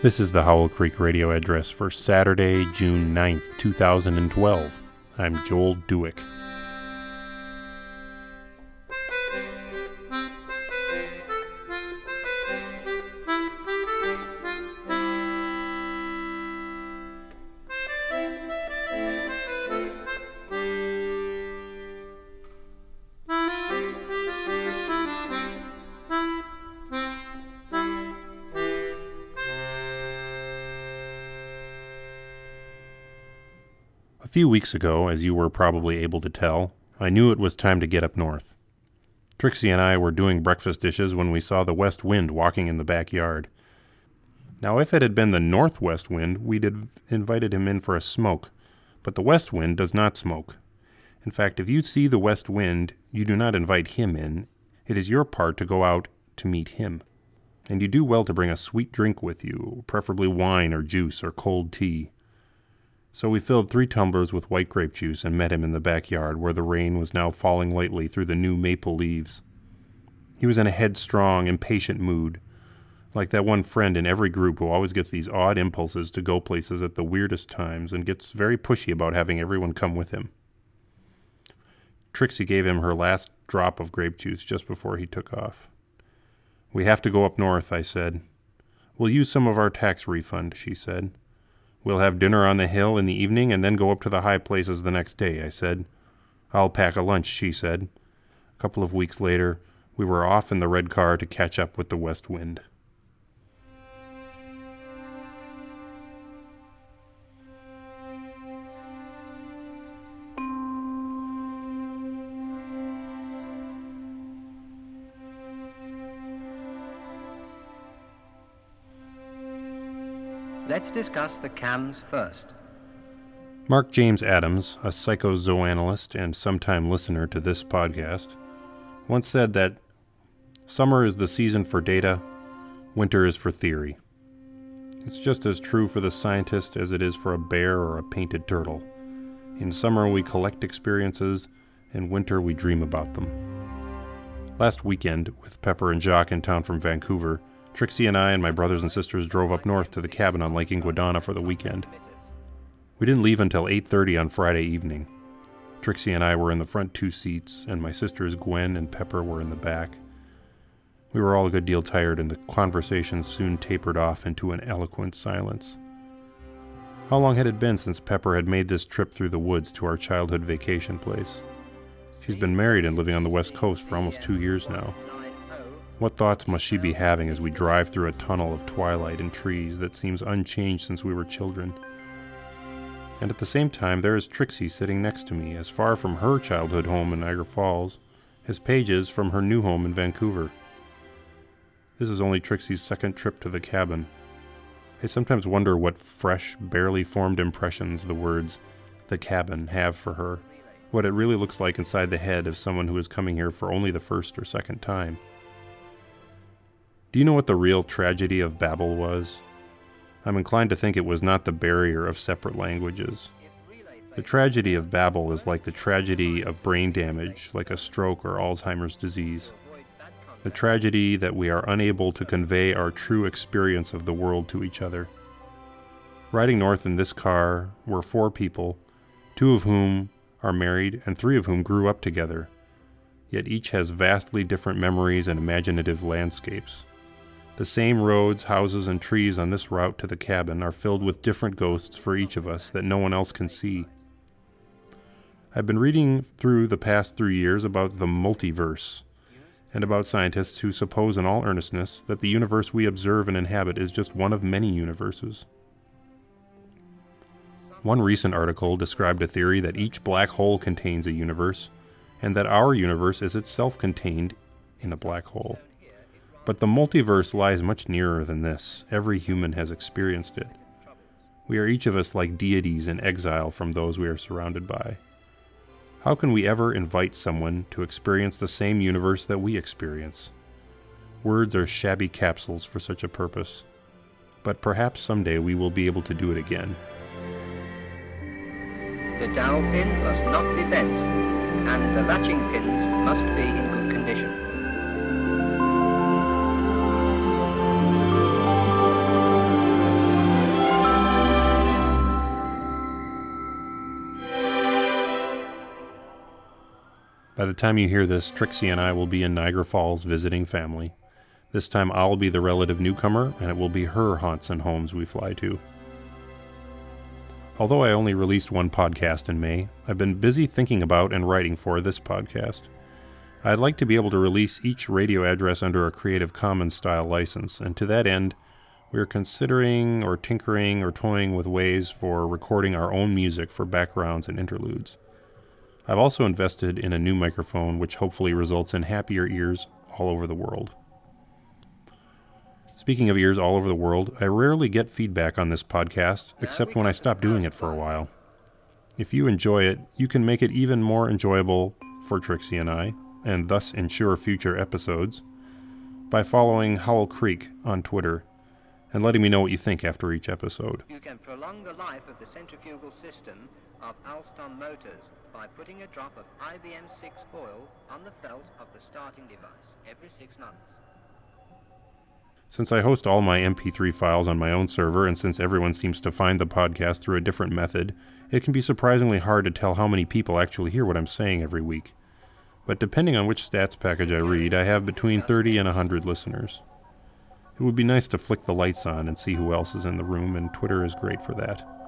This is the Howell Creek radio address for Saturday, June 9th, 2012. I'm Joel Dueck. Few weeks ago, as you were probably able to tell, I knew it was time to get up north. Trixie and I were doing breakfast dishes when we saw the west wind walking in the backyard. Now, if it had been the northwest wind, we'd have invited him in for a smoke, but the west wind does not smoke. In fact, if you see the west wind, you do not invite him in. It is your part to go out to meet him. And you do well to bring a sweet drink with you, preferably wine or juice or cold tea. So we filled three tumblers with white grape juice and met him in the backyard where the rain was now falling lightly through the new maple leaves. He was in a headstrong, impatient mood, like that one friend in every group who always gets these odd impulses to go places at the weirdest times and gets very pushy about having everyone come with him. Trixie gave him her last drop of grape juice just before he took off. We have to go up north, I said. We'll use some of our tax refund, she said. We'll have dinner on the hill in the evening and then go up to the high places the next day, I said. I'll pack a lunch, she said. A couple of weeks later, we were off in the red car to catch up with the west wind. Let's discuss the CAMs first. Mark James Adams, a psychozoanalyst and sometime listener to this podcast, once said that summer is the season for data, winter is for theory. It's just as true for the scientist as it is for a bear or a painted turtle. In summer, we collect experiences, in winter, we dream about them. Last weekend, with Pepper and Jock in town from Vancouver, Trixie and I and my brothers and sisters drove up north to the cabin on Lake Iguodana for the weekend. We didn't leave until 8:30 on Friday evening. Trixie and I were in the front two seats, and my sisters Gwen and Pepper were in the back. We were all a good deal tired, and the conversation soon tapered off into an eloquent silence. How long had it been since Pepper had made this trip through the woods to our childhood vacation place? She's been married and living on the West Coast for almost two years now. What thoughts must she be having as we drive through a tunnel of twilight and trees that seems unchanged since we were children? And at the same time, there is Trixie sitting next to me, as far from her childhood home in Niagara Falls as Paige is from her new home in Vancouver. This is only Trixie's second trip to the cabin. I sometimes wonder what fresh, barely formed impressions the words the cabin have for her, what it really looks like inside the head of someone who is coming here for only the first or second time. Do you know what the real tragedy of Babel was? I'm inclined to think it was not the barrier of separate languages. The tragedy of Babel is like the tragedy of brain damage, like a stroke or Alzheimer's disease. The tragedy that we are unable to convey our true experience of the world to each other. Riding north in this car were four people, two of whom are married and three of whom grew up together. Yet each has vastly different memories and imaginative landscapes. The same roads, houses, and trees on this route to the cabin are filled with different ghosts for each of us that no one else can see. I've been reading through the past three years about the multiverse, and about scientists who suppose in all earnestness that the universe we observe and inhabit is just one of many universes. One recent article described a theory that each black hole contains a universe, and that our universe is itself contained in a black hole. But the multiverse lies much nearer than this. Every human has experienced it. We are each of us like deities in exile from those we are surrounded by. How can we ever invite someone to experience the same universe that we experience? Words are shabby capsules for such a purpose. But perhaps someday we will be able to do it again. The dowel pin must not be bent, and the latching pins must be in good condition. Time you hear this, Trixie and I will be in Niagara Falls visiting family. This time I'll be the relative newcomer, and it will be her haunts and homes we fly to. Although I only released one podcast in May, I've been busy thinking about and writing for this podcast. I'd like to be able to release each radio address under a Creative Commons style license, and to that end, we are considering or tinkering or toying with ways for recording our own music for backgrounds and interludes. I've also invested in a new microphone, which hopefully results in happier ears all over the world. Speaking of ears all over the world, I rarely get feedback on this podcast, except when I stop doing it for a while. If you enjoy it, you can make it even more enjoyable for Trixie and I, and thus ensure future episodes, by following Howell Creek on Twitter and letting me know what you think after each episode. You can prolong the life of the centrifugal system of Alstom motors by putting a drop of IBM 6 oil on the felt of the starting device every six months. Since I host all my MP3 files on my own server, and since everyone seems to find the podcast through a different method, it can be surprisingly hard to tell how many people actually hear what I'm saying every week. But depending on which stats package I read, I have between 30 and 100 listeners. It would be nice to flick the lights on and see who else is in the room, and Twitter is great for that.